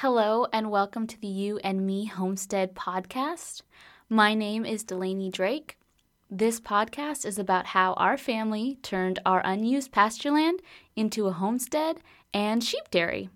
Hello, and welcome to the Ewe and Me Homestead podcast. My name is Delaney Drake. This podcast is about how our family turned our unused pasture land into a homestead and sheep dairy.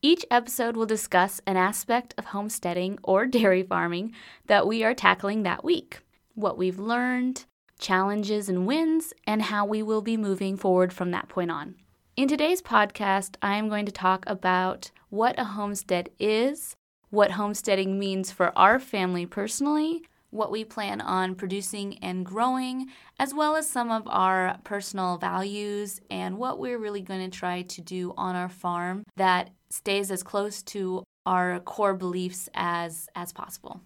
Each episode will discuss an aspect of homesteading or dairy farming that we are tackling that week, what we've learned, challenges and wins, and how we will be moving forward from that point on. In today's podcast, I am going to talk about what a homestead is, what homesteading means for our family personally, what we plan on producing and growing, as well as some of our personal values and what we're really going to try to do on our farm that stays as close to our core beliefs as as possible.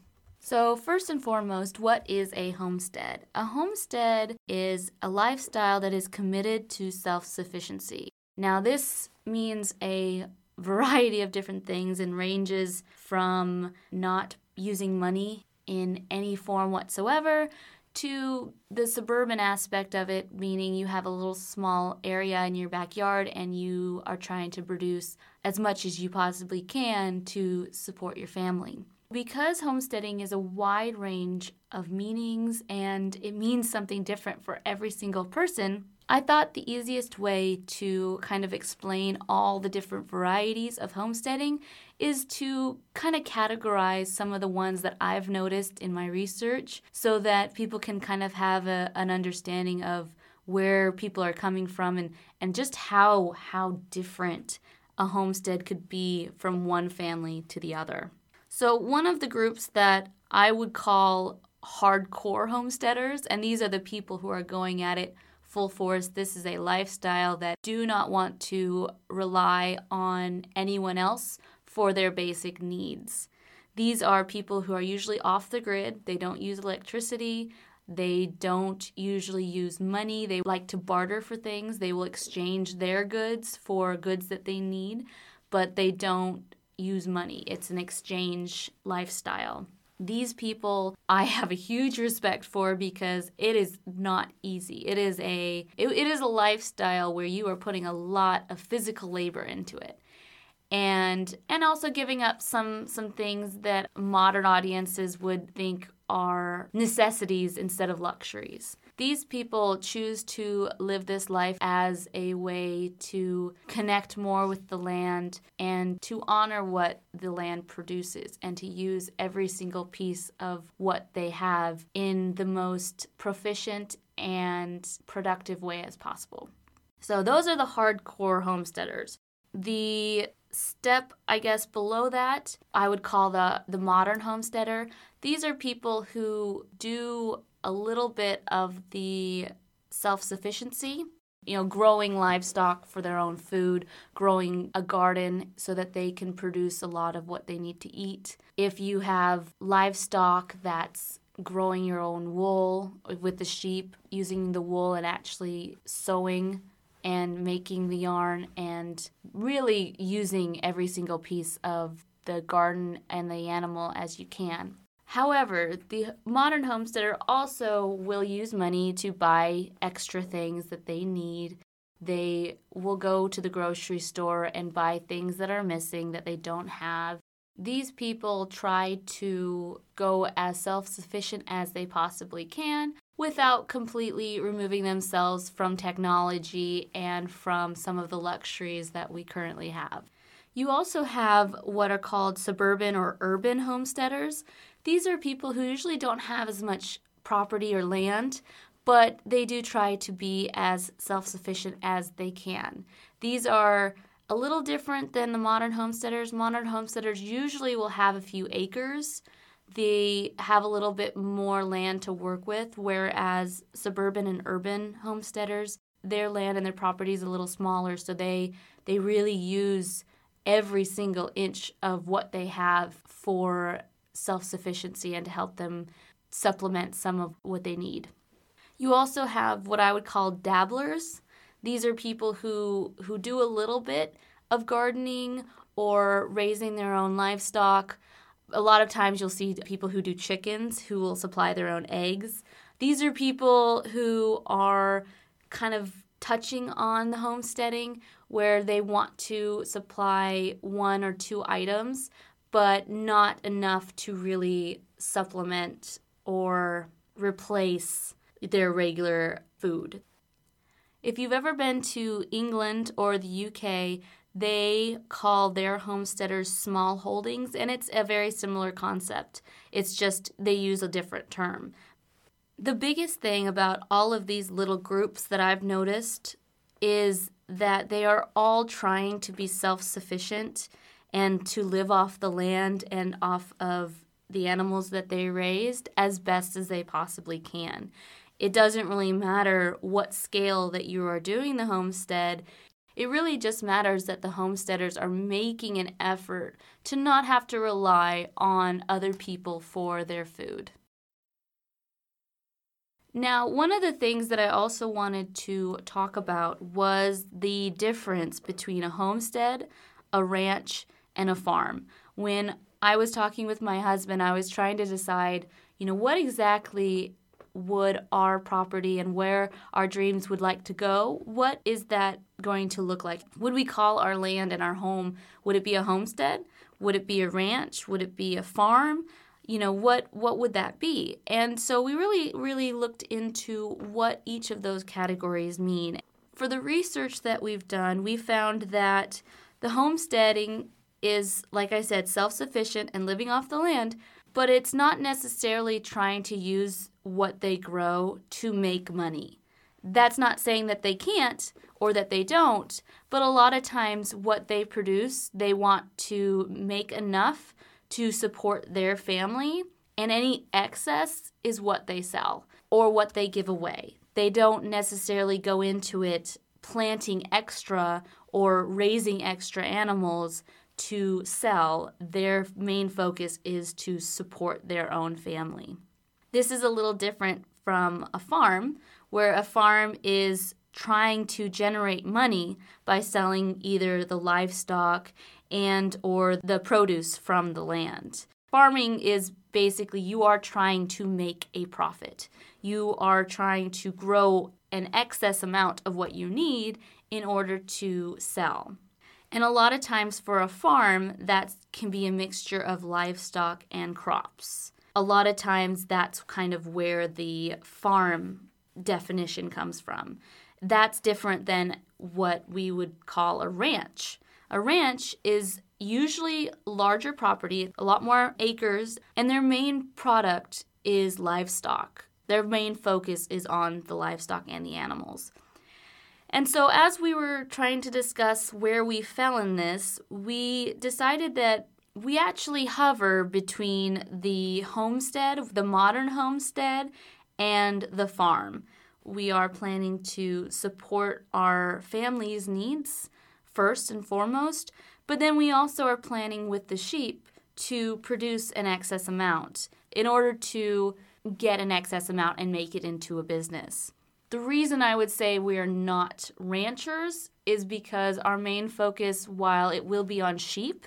So, first and foremost, what is a homestead? A homestead is a lifestyle that is committed to self sufficiency. Now, this means a variety of different things and ranges from not using money in any form whatsoever to the suburban aspect of it, meaning you have a little small area in your backyard and you are trying to produce as much as you possibly can to support your family. Because homesteading is a wide range of meanings and it means something different for every single person, I thought the easiest way to kind of explain all the different varieties of homesteading is to kind of categorize some of the ones that I've noticed in my research so that people can kind of have a, an understanding of where people are coming from and, and just how how different a homestead could be from one family to the other. So one of the groups that I would call hardcore homesteaders, and these are the people who are going at it full force. This is a lifestyle that do not want to rely on anyone else for their basic needs. These are people who are usually off the grid. They don't use electricity. They don't usually use money. They like to barter for things. They will exchange their goods for goods that they need, but they don't use money. It's an exchange lifestyle these people I have a huge respect for because it is not easy. It is a it, it is a lifestyle where you are putting a lot of physical labor into it. And and also giving up some some things that modern audiences would think are necessities instead of luxuries. These people choose to live this life as a way to connect more with the land and to honor what the land produces and to use every single piece of what they have in the most proficient and productive way as possible. So, those are the hardcore homesteaders. The step i guess below that i would call the the modern homesteader these are people who do a little bit of the self sufficiency, you know, growing livestock for their own food, growing a garden so that they can produce a lot of what they need to eat. If you have livestock that's growing your own wool with the sheep, using the wool and actually sewing and making the yarn and really using every single piece of the garden and the animal as you can. However, the modern homesteader also will use money to buy extra things that they need. They will go to the grocery store and buy things that are missing that they don't have. These people try to go as self sufficient as they possibly can without completely removing themselves from technology and from some of the luxuries that we currently have. You also have what are called suburban or urban homesteaders. These are people who usually don't have as much property or land, but they do try to be as self sufficient as they can. These are a little different than the modern homesteaders. Modern homesteaders usually will have a few acres. They have a little bit more land to work with, whereas suburban and urban homesteaders, their land and their property is a little smaller, so they they really use every single inch of what they have for self sufficiency and to help them supplement some of what they need. You also have what I would call dabblers. These are people who, who do a little bit of gardening or raising their own livestock. A lot of times you'll see people who do chickens who will supply their own eggs. These are people who are kind of touching on the homesteading where they want to supply one or two items, but not enough to really supplement or replace their regular food. If you've ever been to England or the UK, they call their homesteaders small holdings, and it's a very similar concept. It's just they use a different term. The biggest thing about all of these little groups that I've noticed is that they are all trying to be self sufficient and to live off the land and off of the animals that they raised as best as they possibly can. It doesn't really matter what scale that you are doing the homestead. It really just matters that the homesteaders are making an effort to not have to rely on other people for their food. Now, one of the things that I also wanted to talk about was the difference between a homestead, a ranch, and a farm. When I was talking with my husband, I was trying to decide, you know, what exactly would our property and where our dreams would like to go, what is that going to look like? Would we call our land and our home, would it be a homestead? Would it be a ranch? Would it be a farm? You know, what what would that be? And so we really really looked into what each of those categories mean. For the research that we've done, we found that the homesteading is like I said self-sufficient and living off the land, but it's not necessarily trying to use what they grow to make money. That's not saying that they can't or that they don't, but a lot of times what they produce, they want to make enough to support their family, and any excess is what they sell or what they give away. They don't necessarily go into it planting extra or raising extra animals to sell. Their main focus is to support their own family. This is a little different from a farm, where a farm is trying to generate money by selling either the livestock and or the produce from the land. Farming is basically you are trying to make a profit. You are trying to grow an excess amount of what you need in order to sell. And a lot of times for a farm, that can be a mixture of livestock and crops a lot of times that's kind of where the farm definition comes from. That's different than what we would call a ranch. A ranch is usually larger property, a lot more acres, and their main product is livestock. Their main focus is on the livestock and the animals. And so, as we were trying to discuss where we fell in this, we decided that we actually hover between the homestead, the modern homestead, and the farm. We are planning to support our family's needs first and foremost, but then we also are planning with the sheep to produce an excess amount in order to get an excess amount and make it into a business. The reason I would say we are not ranchers is because our main focus, while it will be on sheep,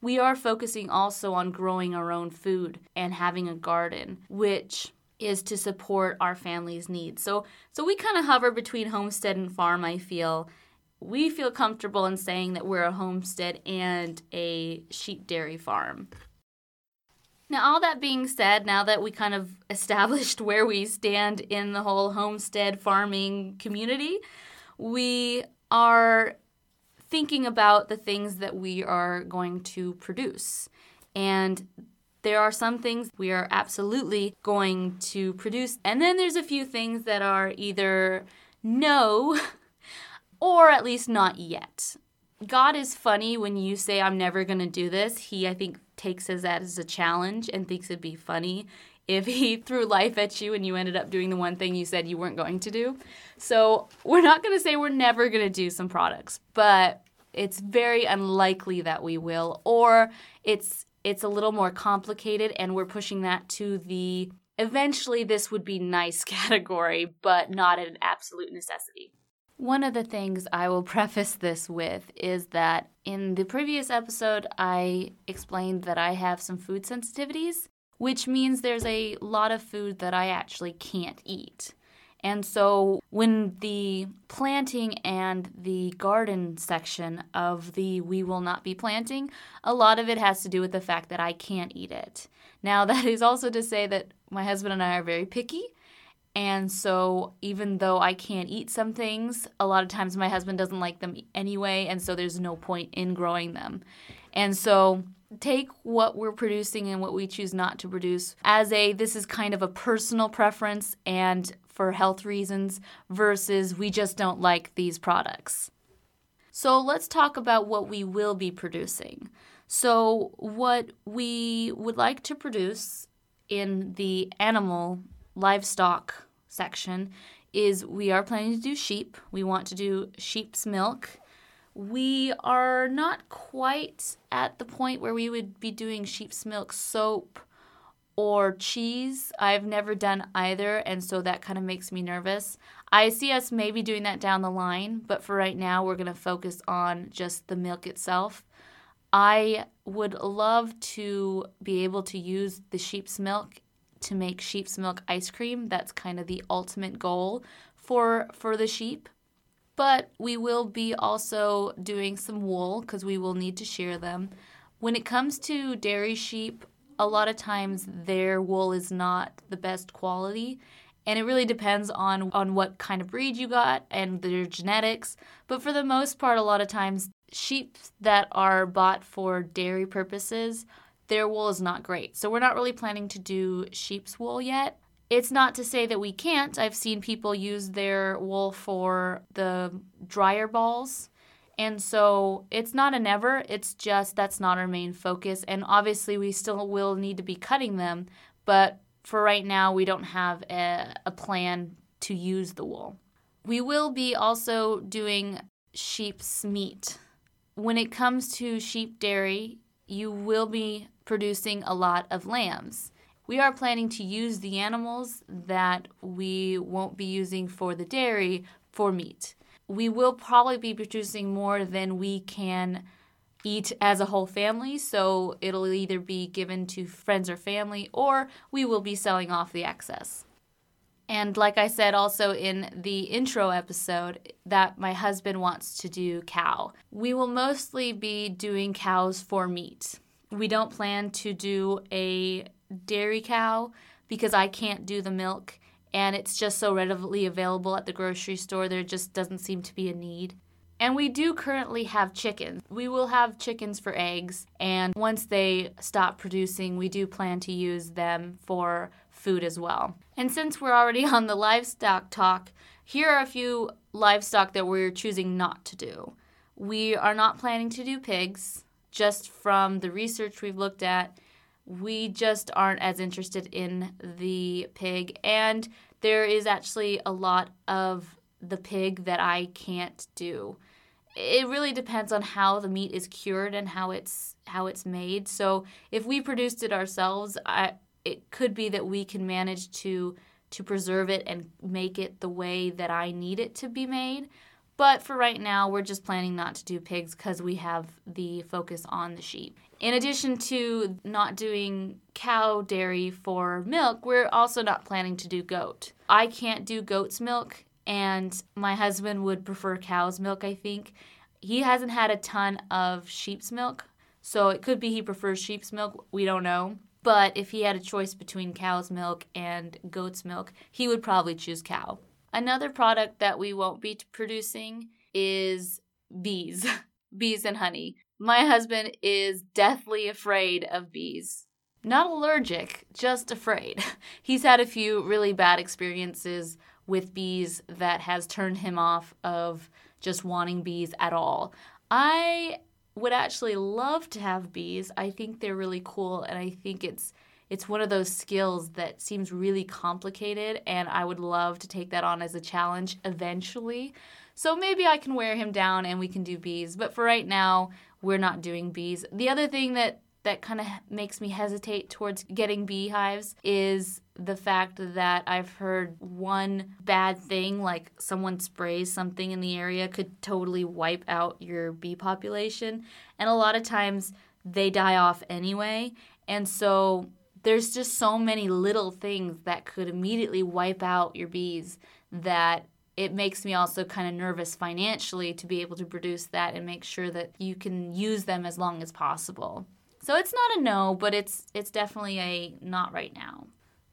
we are focusing also on growing our own food and having a garden, which is to support our family's needs. So so we kind of hover between homestead and farm, I feel. We feel comfortable in saying that we're a homestead and a sheep dairy farm. Now, all that being said, now that we kind of established where we stand in the whole homestead farming community, we are thinking about the things that we are going to produce. And there are some things we are absolutely going to produce. And then there's a few things that are either no or at least not yet. God is funny when you say, I'm never going to do this. He, I think, takes as that as a challenge and thinks it'd be funny if he threw life at you and you ended up doing the one thing you said you weren't going to do. So we're not going to say we're never going to do some products, but it's very unlikely that we will, or it's it's a little more complicated and we're pushing that to the eventually this would be nice category, but not an absolute necessity. One of the things I will preface this with is that in the previous episode, I explained that I have some food sensitivities, which means there's a lot of food that I actually can't eat. And so, when the planting and the garden section of the We Will Not Be Planting, a lot of it has to do with the fact that I can't eat it. Now, that is also to say that my husband and I are very picky. And so, even though I can't eat some things, a lot of times my husband doesn't like them anyway. And so, there's no point in growing them. And so, take what we're producing and what we choose not to produce as a this is kind of a personal preference and for health reasons versus we just don't like these products. So let's talk about what we will be producing. So, what we would like to produce in the animal livestock section is we are planning to do sheep. We want to do sheep's milk we are not quite at the point where we would be doing sheep's milk soap or cheese. I've never done either, and so that kind of makes me nervous. I see us maybe doing that down the line, but for right now, we're going to focus on just the milk itself. I would love to be able to use the sheep's milk to make sheep's milk ice cream. That's kind of the ultimate goal for for the sheep but we will be also doing some wool because we will need to shear them. When it comes to dairy sheep, a lot of times their wool is not the best quality and it really depends on on what kind of breed you got and their genetics but for the most part a lot of times sheep that are bought for dairy purposes their wool is not great so we're not really planning to do sheep's wool yet it's not to say that we can't. I've seen people use their wool for the dryer balls. And so it's not a never, it's just that's not our main focus. And obviously, we still will need to be cutting them, but for right now, we don't have a, a plan to use the wool. We will be also doing sheep's meat. When it comes to sheep dairy, you will be producing a lot of lambs we are planning to use the animals that we won't be using for the dairy for meat. We will probably be producing more than we can eat as a whole family, so it'll either be given to friends or family or we will be selling off the excess. And like I said also in the intro episode, that my husband wants to do cow. We will mostly be doing cows for meat. We don't plan to do a dairy cow because I can't do the milk and it's just so readily available at the grocery store. There just doesn't seem to be a need. And we do currently have chickens. We will have chickens for eggs, and once they stop producing, we do plan to use them for food as well. And since we're already on the livestock talk, here are a few livestock that we're choosing not to do. We are not planning to do pigs, just from the research we've looked at we just aren't as interested in the pig. And there is actually a lot of the pig that I can't do. It really depends on how the meat is cured and how it's how it's made. So if we produced it ourselves, I, it could be that we can manage to to preserve it and make it the way that I need it to be made. But for right now, we're just planning not to do pigs because we have the focus on the sheep. In addition to not doing cow dairy for milk, we're also not planning to do goat. I can't do goat's milk, and my husband would prefer cow's milk, I think. He hasn't had a ton of sheep's milk, so it could be he prefers sheep's milk. We don't know. But if he had a choice between cow's milk and goat's milk, he would probably choose cow. Another product that we won't be producing is bees, bees and honey. My husband is deathly afraid of bees. Not allergic, just afraid. He's had a few really bad experiences with bees that has turned him off of just wanting bees at all. I would actually love to have bees. I think they're really cool and I think it's it's one of those skills that seems really complicated, and I would love to take that on as a challenge eventually. So maybe I can wear him down and we can do bees, but for right now, we're not doing bees. The other thing that that kind of makes me hesitate towards getting beehives is the fact that I've heard one bad thing, like someone sprays something in the area, could totally wipe out your bee population. And a lot of times they die off anyway. And so there's just so many little things that could immediately wipe out your bees that it makes me also kind of nervous financially to be able to produce that and make sure that you can use them as long as possible. So it's not a no, but it's it's definitely a not right now.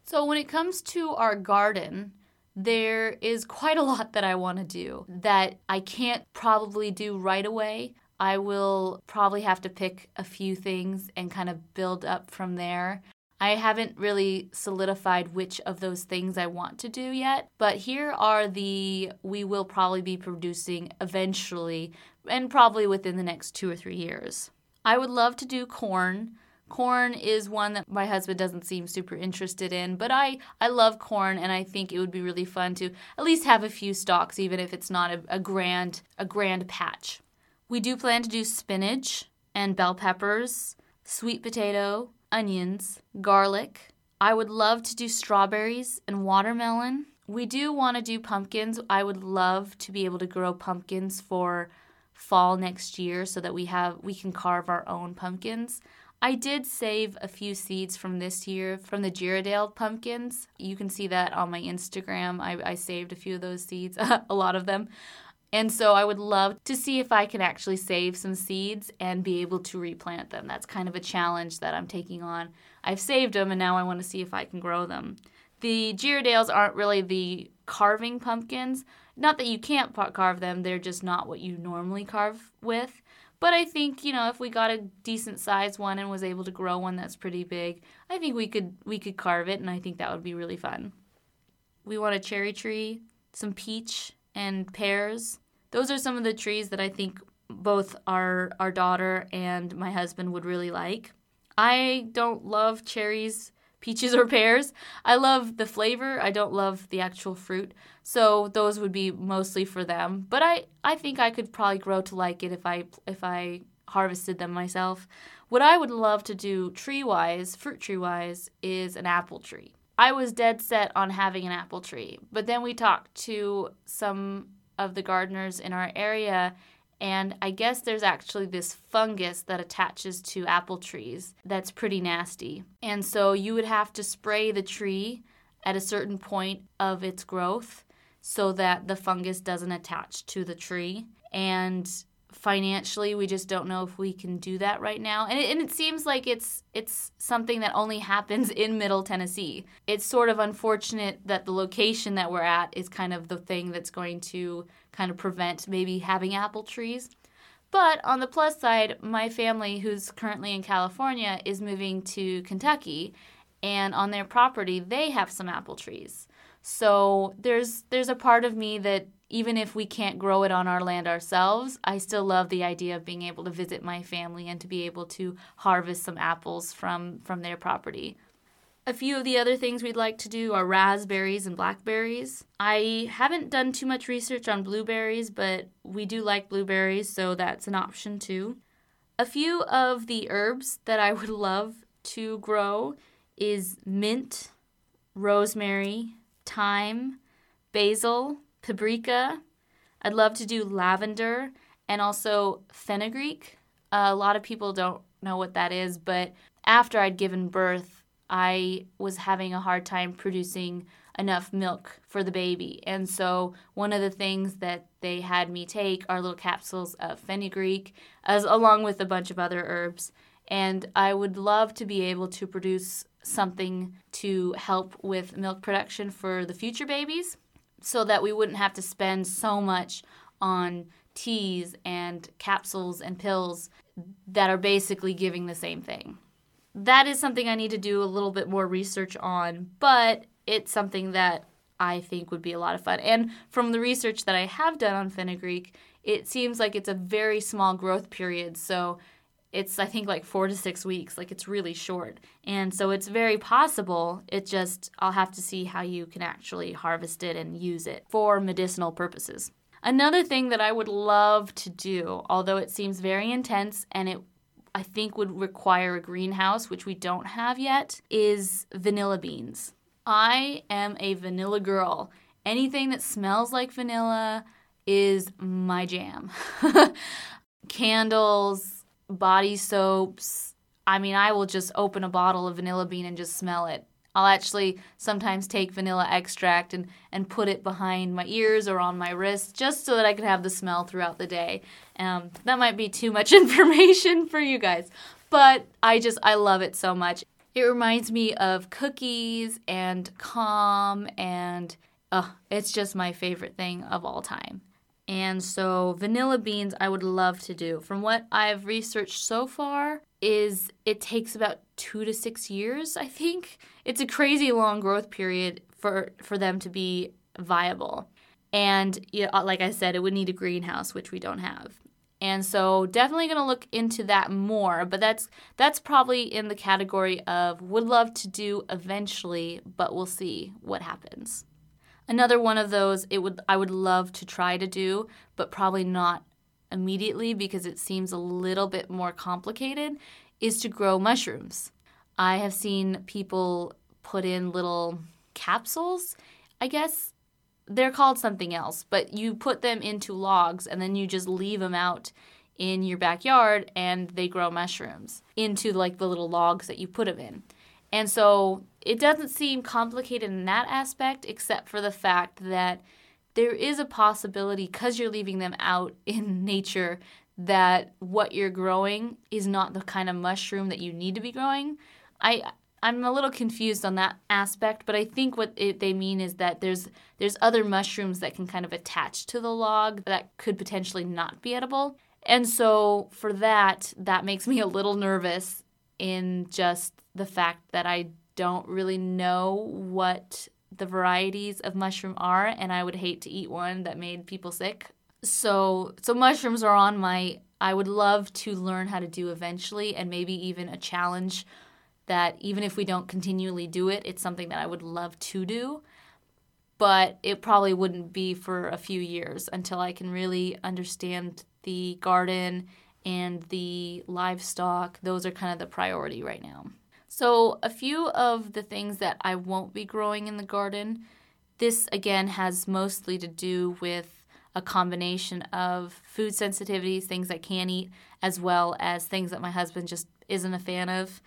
So when it comes to our garden, there is quite a lot that I want to do that I can't probably do right away. I will probably have to pick a few things and kind of build up from there. I haven't really solidified which of those things I want to do yet, but here are the we will probably be producing eventually and probably within the next two or three years. I would love to do corn. Corn is one that my husband doesn't seem super interested in, but I, I love corn and I think it would be really fun to at least have a few stalks, even if it's not a, a grand a grand patch. We do plan to do spinach and bell peppers, sweet potato, onions, garlic. I would love to do strawberries and watermelon. We do want to do pumpkins. I would love to be able to grow pumpkins for fall next year so that we have we can carve our own pumpkins. I did save a few seeds from this year from the Jarrahdale pumpkins. You can see that on my Instagram. I, I saved a few of those seeds, a lot of them. And so I would love to see if I can actually save some seeds and be able to replant them. That's kind of a challenge that I'm taking on. I've saved them and now I want to see if I can grow them. The Jarrahdales aren't really the carving pumpkins. Not that you can't carve them, they're just not what you normally carve with. But I think, you know, if we got a decent sized one and was able to grow one that's pretty big, I think we could we could carve it and I think that would be really fun. We want a cherry tree, some peach, and pears. Those are some of the trees that I think both our our daughter and my husband would really like. I don't love cherries, peaches or pears. I love the flavor. I don't love the actual fruit. So those would be mostly for them. But I I think I could probably grow to like it if I if I harvested them myself. What I would love to do tree wise, fruit tree wise, is an apple tree. I was dead set on having an apple tree. But then we talked to some of the gardeners in our area, and I guess there's actually this fungus that attaches to apple trees that's pretty nasty. And so you would have to spray the tree at a certain point of its growth so that the fungus doesn't attach to the tree. And financially we just don't know if we can do that right now. And it, and it seems like it's it's something that only happens in middle tennessee. It's sort of unfortunate that the location that we're at is kind of the thing that's going to kind of prevent maybe having apple trees. But on the plus side my family who's currently in california is moving to kentucky and on their property they have some apple trees. So there's there's a part of me that even if we can't grow it on our land ourselves, I still love the idea of being able to visit my family and to be able to harvest some apples from from their property. A few of the other things we'd like to do are raspberries and blackberries. I haven't done too much research on blueberries, but we do like blueberries, so that's an option too. A few of the herbs that I would love to grow is mint, rosemary, thyme, basil, paprika. I'd love to do lavender and also fenugreek. Uh, a lot of people don't know what that is, but after I'd given birth, I was having a hard time producing enough milk for the baby. And so one of the things that they had me take are little capsules of fenugreek as along with a bunch of other herbs. And I would love to be able to produce something to help with milk production for the future babies so that we wouldn't have to spend so much on teas and capsules and pills that are basically giving the same thing. That is something I need to do a little bit more research on, but it's something that I think would be a lot of fun. And from the research that I have done on fenugreek, it seems like it's a very small growth period. So it's I think like 4 to 6 weeks, like it's really short. And so it's very possible. It just I'll have to see how you can actually harvest it and use it for medicinal purposes. Another thing that I would love to do, although it seems very intense and it I think would require a greenhouse, which we don't have yet, is vanilla beans. I am a vanilla girl. Anything that smells like vanilla is my jam. Candles, body soaps. I mean, I will just open a bottle of vanilla bean and just smell it I'll actually sometimes take vanilla extract and, and put it behind my ears or on my wrist just so that I can have the smell throughout the day. Um, that might be too much information for you guys, but I just, I love it so much. It reminds me of cookies and calm, and uh, it's just my favorite thing of all time. And so vanilla beans I would love to do. From what I've researched so far is it takes about 2 to 6 years, I think. It's a crazy long growth period for for them to be viable. And you know, like I said, it would need a greenhouse, which we don't have. And so definitely going to look into that more, but that's that's probably in the category of would love to do eventually, but we'll see what happens. Another one of those it would I would love to try to do, but probably not immediately because it seems a little bit more complicated is to grow mushrooms. I have seen people put in little capsules, I guess they're called something else, but you put them into logs and then you just leave them out in your backyard and they grow mushrooms into like the little logs that you put them in. And so it doesn't seem complicated in that aspect, except for the fact that there is a possibility, because you're leaving them out in nature, that what you're growing is not the kind of mushroom that you need to be growing. I I'm a little confused on that aspect, but I think what it, they mean is that there's there's other mushrooms that can kind of attach to the log that could potentially not be edible. And so for that, that makes me a little nervous in just the fact that I don't really know what the varieties of mushroom are and I would hate to eat one that made people sick. So so mushrooms are on my I would love to learn how to do eventually and maybe even a challenge that even if we don't continually do it, it's something that I would love to do. But it probably wouldn't be for a few years until I can really understand the garden and the livestock. Those are kind of the priority right now. So, a few of the things that I won't be growing in the garden, this again has mostly to do with a combination of food sensitivities, things I can't eat, as well as things that my husband just isn't a fan of.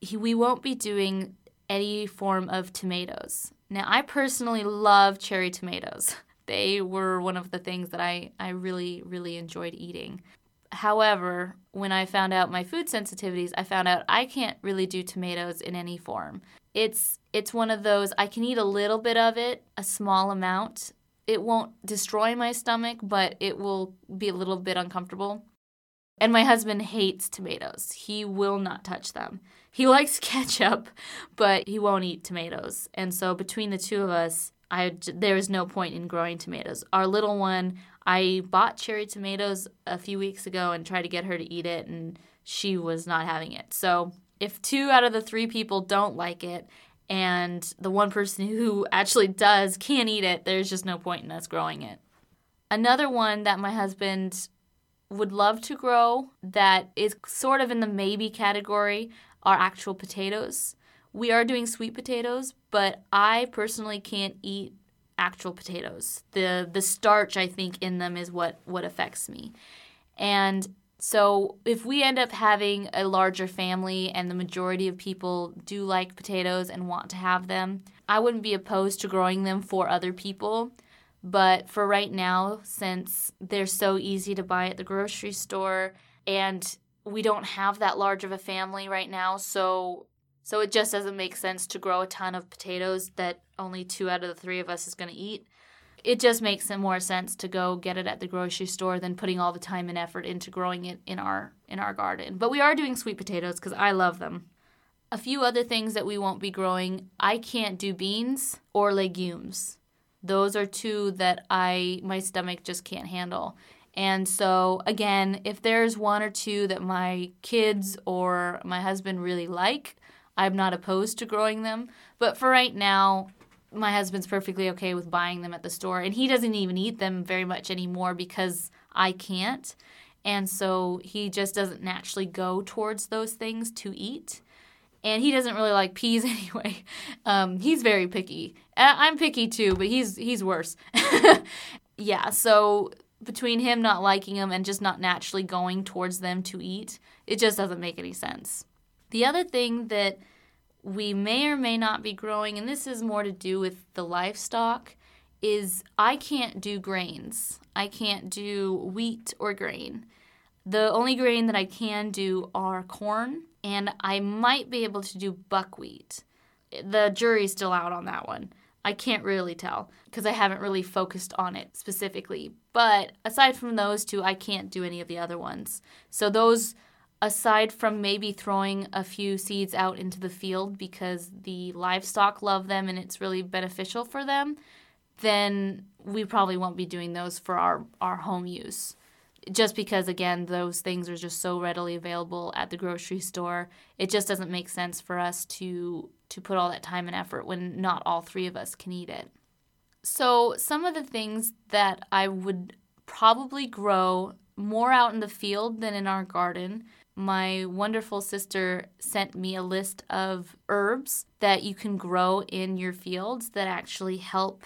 He, we won't be doing any form of tomatoes. Now, I personally love cherry tomatoes. They were one of the things that I, I really, really enjoyed eating. However, when I found out my food sensitivities, I found out I can't really do tomatoes in any form. It's it's one of those I can eat a little bit of it, a small amount. It won't destroy my stomach, but it will be a little bit uncomfortable. And my husband hates tomatoes. He will not touch them. He likes ketchup, but he won't eat tomatoes. And so between the two of us, I there is no point in growing tomatoes. Our little one, I bought cherry tomatoes a few weeks ago and tried to get her to eat it, and she was not having it. So if two out of the three people don't like it, and the one person who actually does can't eat it, there's just no point in us growing it. Another one that my husband would love to grow that is sort of in the maybe category are actual potatoes. We are doing sweet potatoes, but I personally can't eat actual potatoes. The the starch I think in them is what what affects me. And so if we end up having a larger family and the majority of people do like potatoes and want to have them, I wouldn't be opposed to growing them for other people. But for right now, since they're so easy to buy at the grocery store and we don't have that large of a family right now, so so it just doesn't make sense to grow a ton of potatoes that only two out of the three of us is going to eat. It just makes more sense to go get it at the grocery store than putting all the time and effort into growing it in our in our garden. But we are doing sweet potatoes cuz I love them. A few other things that we won't be growing, I can't do beans or legumes. Those are two that I my stomach just can't handle. And so, again, if there's one or two that my kids or my husband really like, I'm not opposed to growing them, but for right now, my husband's perfectly okay with buying them at the store, and he doesn't even eat them very much anymore because I can't. And so he just doesn't naturally go towards those things to eat. And he doesn't really like peas anyway. Um, he's very picky. I'm picky too, but he's he's worse. yeah, so between him not liking them and just not naturally going towards them to eat, it just doesn't make any sense. The other thing that we may or may not be growing, and this is more to do with the livestock, is I can't do grains. I can't do wheat or grain. The only grain that I can do are corn, and I might be able to do buckwheat. The jury's still out on that one. I can't really tell because I haven't really focused on it specifically. But aside from those two, I can't do any of the other ones. So, those, aside from maybe throwing a few seeds out into the field because the livestock love them and it's really beneficial for them, then we probably won't be doing those for our, our home use. Just because again those things are just so readily available at the grocery store it just doesn't make sense for us to to put all that time and effort when not all three of us can eat it. So some of the things that i would probably grow more out in the field than in our garden my wonderful sister sent me a list of herbs that you can grow in your fields that actually help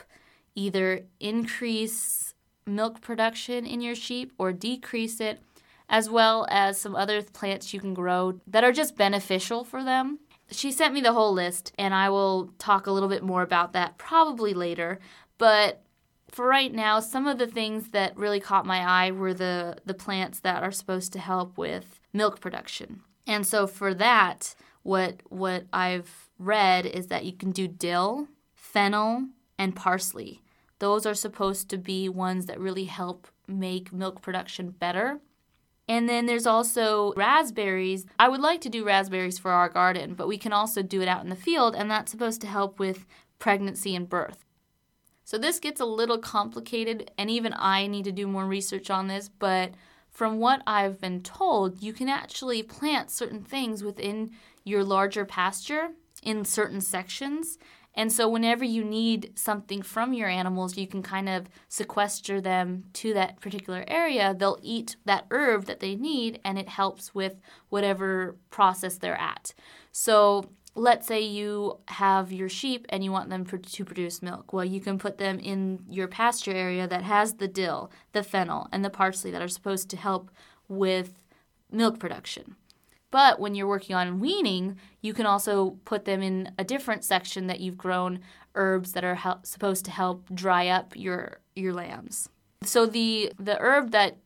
either increase milk production in your sheep or decrease it, as well as some other plants you can grow that are just beneficial for them. She sent me the whole list, and I will talk a little bit more about that probably later. But for right now, some of the things that really caught my eye were the, the plants that are supposed to help with milk production. And so for that, what what I've read is that you can do dill, fennel, and parsley. Those are supposed to be ones that really help make milk production better. And then there's also raspberries. I would like to do raspberries for our garden, but we can also do it out in the field, and that's supposed to help with pregnancy and birth. So this gets a little complicated, and even I need to do more research on this, but from what I've been told, you can actually plant certain things within your larger pasture in certain sections and so, whenever you need something from your animals, you can kind of sequester them to that particular area. They'll eat that herb that they need, and it helps with whatever process they're at. So, let's say you have your sheep and you want them to produce milk. Well, you can put them in your pasture area that has the dill, the fennel, and the parsley that are supposed to help with milk production. But when you're working on weaning, you can also put them in a different section that you've grown herbs that are help, supposed to help dry up your your lambs. So the the herb that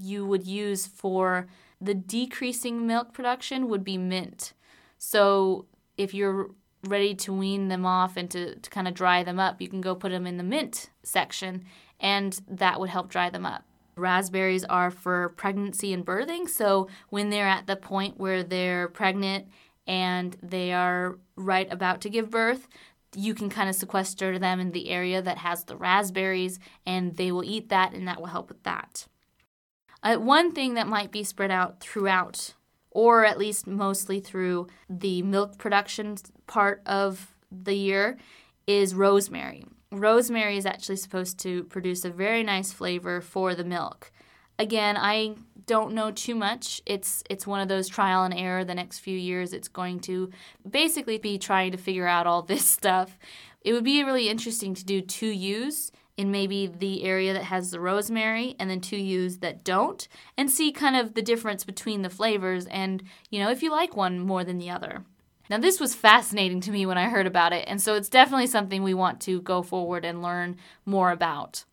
you would use for the decreasing milk production would be mint. So if you're ready to wean them off and to, to kind of dry them up, you can go put them in the mint section and that would help dry them up. Raspberries are for pregnancy and birthing. So when they're at the point where they're pregnant and they are right about to give birth, you can kind of sequester them in the area that has the raspberries and they will eat that and that will help with that. Uh, one thing that might be spread out throughout, or at least mostly through the milk production part of the year, is rosemary rosemary is actually supposed to produce a very nice flavor for the milk. Again, I don't know too much. It's it's one of those trial and error. The next few years, it's going to basically be trying to figure out all this stuff. It would be really interesting to do two ewes in maybe the area that has the rosemary and then two ewes that don't and see kind of the difference between the flavors and you know if you like one more than the other now, this was fascinating to me when I heard about it, and so it's definitely something we want to go forward and learn more about.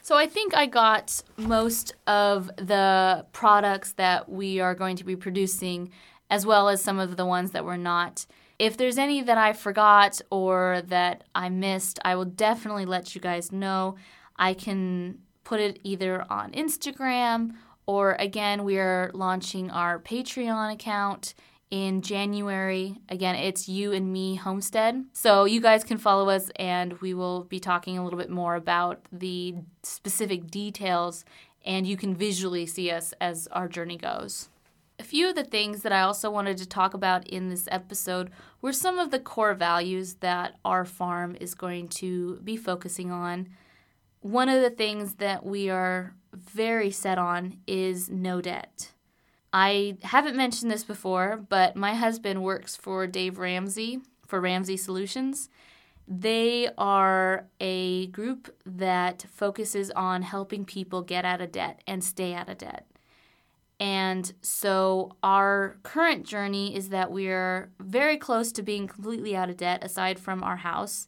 So, I think I got most of the products that we are going to be producing, as well as some of the ones that we're not. If there's any that I forgot or that I missed, I will definitely let you guys know. I can put it either on Instagram or again, we are launching our Patreon account in January. Again, it's Ewe and Me Homestead. So you guys can follow us and we will be talking a little bit more about the specific details and you can visually see us as our journey goes. A few of the things that I also wanted to talk about in this episode were some of the core values that our farm is going to be focusing on. One of the things that we are very set on is no debt. I haven't mentioned this before, but my husband works for Dave Ramsey for Ramsey Solutions. They are a group that focuses on helping people get out of debt and stay out of debt. And so our current journey is that we're very close to being completely out of debt aside from our house.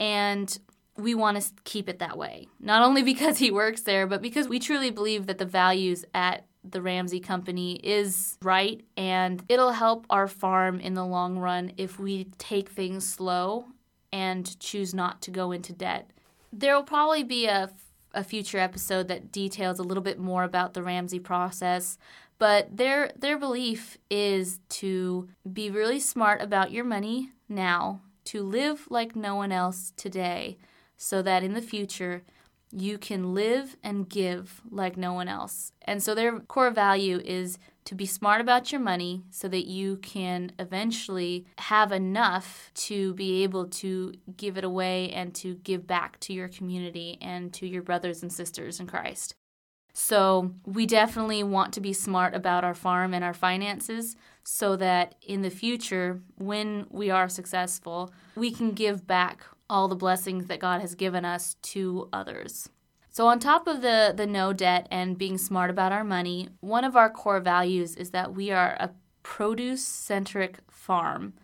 And we want to keep it that way. Not only because he works there, but because we truly believe that the values at the Ramsey Company is right and it'll help our farm in the long run if we take things slow and choose not to go into debt. There will probably be a a future episode that details a little bit more about the Ramsey process. But their their belief is to be really smart about your money now, to live like no one else today, so that in the future you can live and give like no one else. And so their core value is to be smart about your money so that you can eventually have enough to be able to give it away and to give back to your community and to your brothers and sisters in Christ. So, we definitely want to be smart about our farm and our finances so that in the future, when we are successful, we can give back all the blessings that God has given us to others. So, on top of the, the no debt and being smart about our money, one of our core values is that we are a produce centric farm,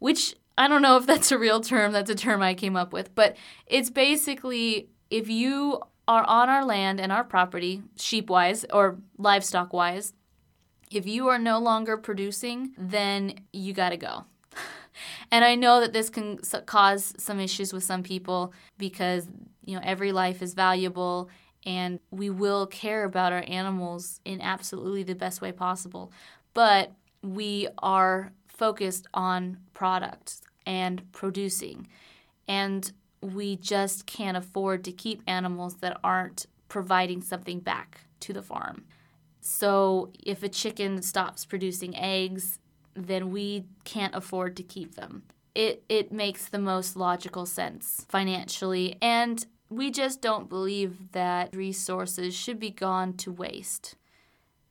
which I don't know if that's a real term, that's a term I came up with, but it's basically if you are on our land and our property, sheep wise or livestock wise, if you are no longer producing, then you got to go. And I know that this can cause some issues with some people because you know, every life is valuable and we will care about our animals in absolutely the best way possible. But we are focused on products and producing. And we just can't afford to keep animals that aren't providing something back to the farm. So if a chicken stops producing eggs, then we can't afford to keep them. It it makes the most logical sense financially and we just don't believe that resources should be gone to waste.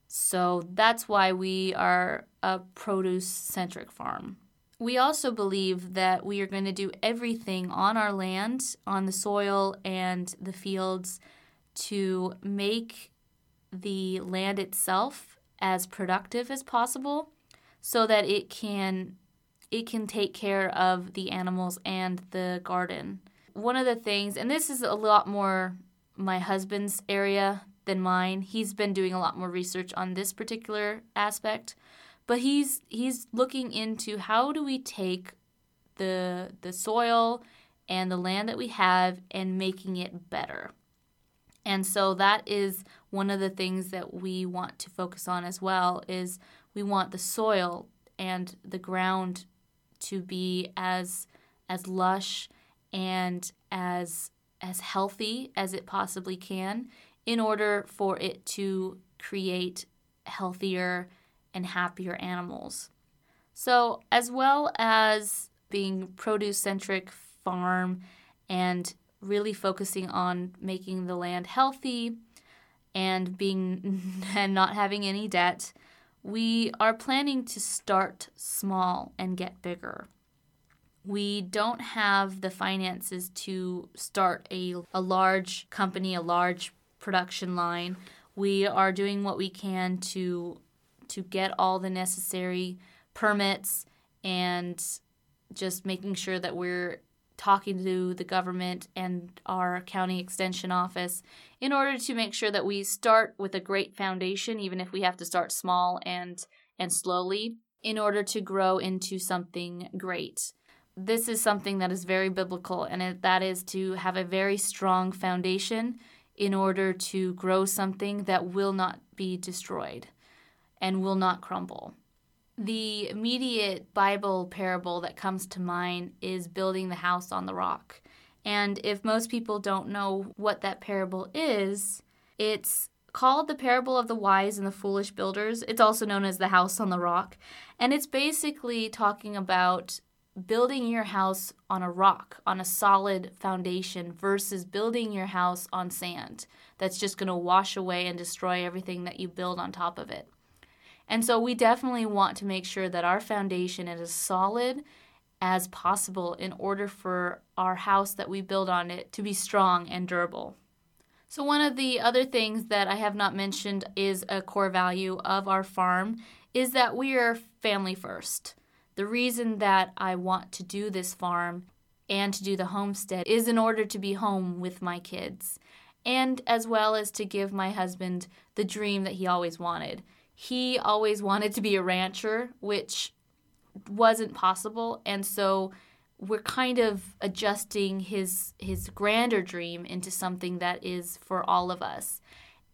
So that's why we are a produce centric farm. We also believe that we are going to do everything on our land, on the soil and the fields to make the land itself as productive as possible so that it can it can take care of the animals and the garden one of the things, and this is a lot more my husband's area than mine. He's been doing a lot more research on this particular aspect, but he's he's looking into how do we take the the soil and the land that we have and making it better. And so that is one of the things that we want to focus on as well is we want the soil and the ground to be as as lush and as as healthy as it possibly can in order for it to create healthier and happier animals. So, as well as being produce centric farm and really focusing on making the land healthy and being and not having any debt, we are planning to start small and get bigger we don't have the finances to start a, a large company, a large production line. We are doing what we can to to get all the necessary permits and just making sure that we're talking to the government and our county extension office in order to make sure that we start with a great foundation even if we have to start small and and slowly in order to grow into something great this is something that is very biblical, and it, that is to have a very strong foundation in order to grow something that will not be destroyed and will not crumble. The immediate Bible parable that comes to mind is building the house on the rock. And if most people don't know what that parable is, it's called the parable of the wise and the foolish builders. It's also known as the house on the rock. And it's basically talking about building your house on a rock, on a solid foundation, versus building your house on sand that's just going to wash away and destroy everything that you build on top of it. And so we definitely want to make sure that our foundation is as solid as possible in order for our house that we build on it to be strong and durable. So, one of the other things that I have not mentioned is a core value of our farm is that we are family first. The reason that I want to do this farm and to do the homestead is in order to be home with my kids and as well as to give my husband the dream that he always wanted. He always wanted to be a rancher, which wasn't possible, and so we're kind of adjusting his his grander dream into something that is for all of us.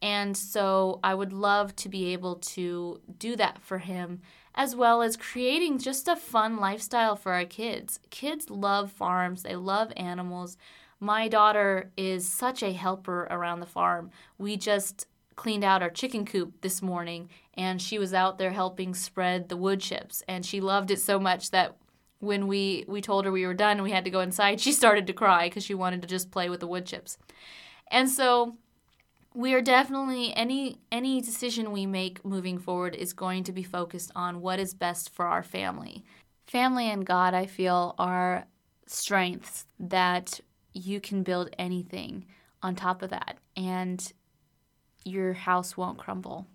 And so I would love to be able to do that for him as well as creating just a fun lifestyle for our kids. Kids love farms, they love animals. My daughter is such a helper around the farm. We just cleaned out our chicken coop this morning and she was out there helping spread the wood chips. And she loved it so much that when we we told her we were done and we had to go inside she started to cry because she wanted to just play with the wood chips. And so we are definitely any any decision we make moving forward is going to be focused on what is best for our family. Family and god i feel are strengths that you can build anything on top of that and your house won't crumble.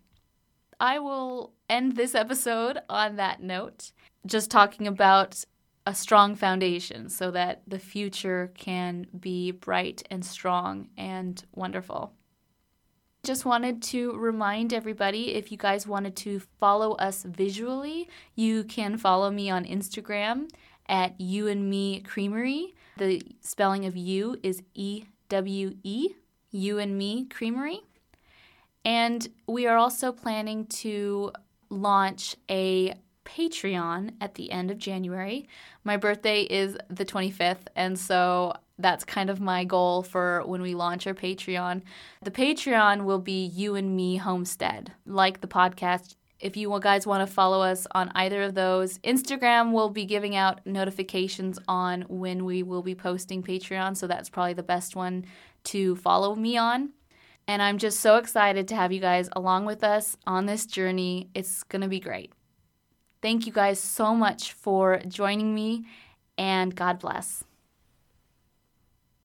I will end this episode on that note, just talking about a strong foundation so that the future can be bright and strong and wonderful. Just wanted to remind everybody if you guys wanted to follow us visually, you can follow me on Instagram at Ewe and Me Creamery. The spelling of you is E W E, Ewe and Me Creamery. And we are also planning to launch a Patreon at the end of January. My birthday is the 25th, and so that's kind of my goal for when we launch our Patreon. The Patreon will be Ewe and Me Homestead. Like the podcast, if you guys want to follow us on either of those, Instagram will be giving out notifications on when we will be posting Patreon, so that's probably the best one to follow me on. And I'm just so excited to have you guys along with us on this journey. It's going to be great. Thank you guys so much for joining me, and God bless.